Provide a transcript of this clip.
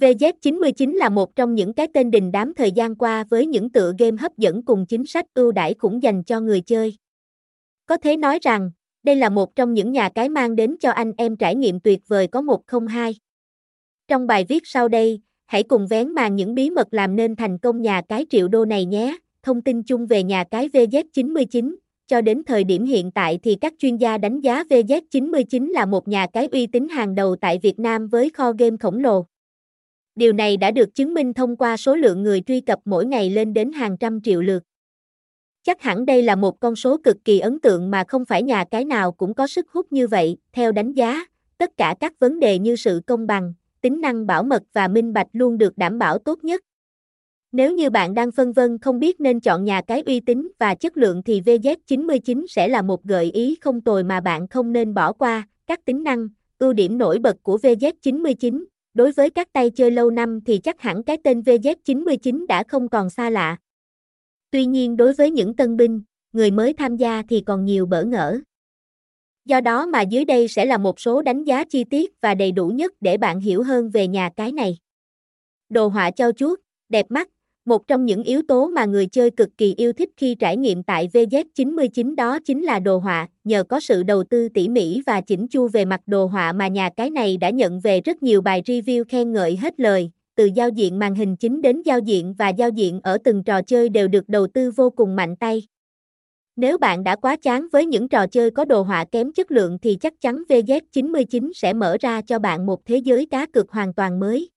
VZ99 là một trong những cái tên đình đám thời gian qua với những tựa game hấp dẫn cùng chính sách ưu đãi khủng dành cho người chơi. Có thể nói rằng, đây là một trong những nhà cái mang đến cho anh em trải nghiệm tuyệt vời có 102. Trong bài viết sau đây, hãy cùng vén màn những bí mật làm nên thành công nhà cái triệu đô này nhé. Thông tin chung về nhà cái VZ99, cho đến thời điểm hiện tại thì các chuyên gia đánh giá VZ99 là một nhà cái uy tín hàng đầu tại Việt Nam với kho game khổng lồ. Điều này đã được chứng minh thông qua số lượng người truy cập mỗi ngày lên đến hàng trăm triệu lượt. Chắc hẳn đây là một con số cực kỳ ấn tượng mà không phải nhà cái nào cũng có sức hút như vậy, theo đánh giá, tất cả các vấn đề như sự công bằng, tính năng bảo mật và minh bạch luôn được đảm bảo tốt nhất. Nếu như bạn đang phân vân không biết nên chọn nhà cái uy tín và chất lượng thì VZ99 sẽ là một gợi ý không tồi mà bạn không nên bỏ qua. Các tính năng, ưu điểm nổi bật của VZ99, đối với các tay chơi lâu năm thì chắc hẳn cái tên VZ99 đã không còn xa lạ. Tuy nhiên đối với những tân binh, người mới tham gia thì còn nhiều bỡ ngỡ. Do đó mà dưới đây sẽ là một số đánh giá chi tiết và đầy đủ nhất để bạn hiểu hơn về nhà cái này. Đồ họa cho chuốt, đẹp mắt, một trong những yếu tố mà người chơi cực kỳ yêu thích khi trải nghiệm tại VZ99 đó chính là đồ họa, nhờ có sự đầu tư tỉ mỉ và chỉnh chu về mặt đồ họa mà nhà cái này đã nhận về rất nhiều bài review khen ngợi hết lời, từ giao diện màn hình chính đến giao diện và giao diện ở từng trò chơi đều được đầu tư vô cùng mạnh tay. Nếu bạn đã quá chán với những trò chơi có đồ họa kém chất lượng thì chắc chắn VZ99 sẽ mở ra cho bạn một thế giới cá cược hoàn toàn mới.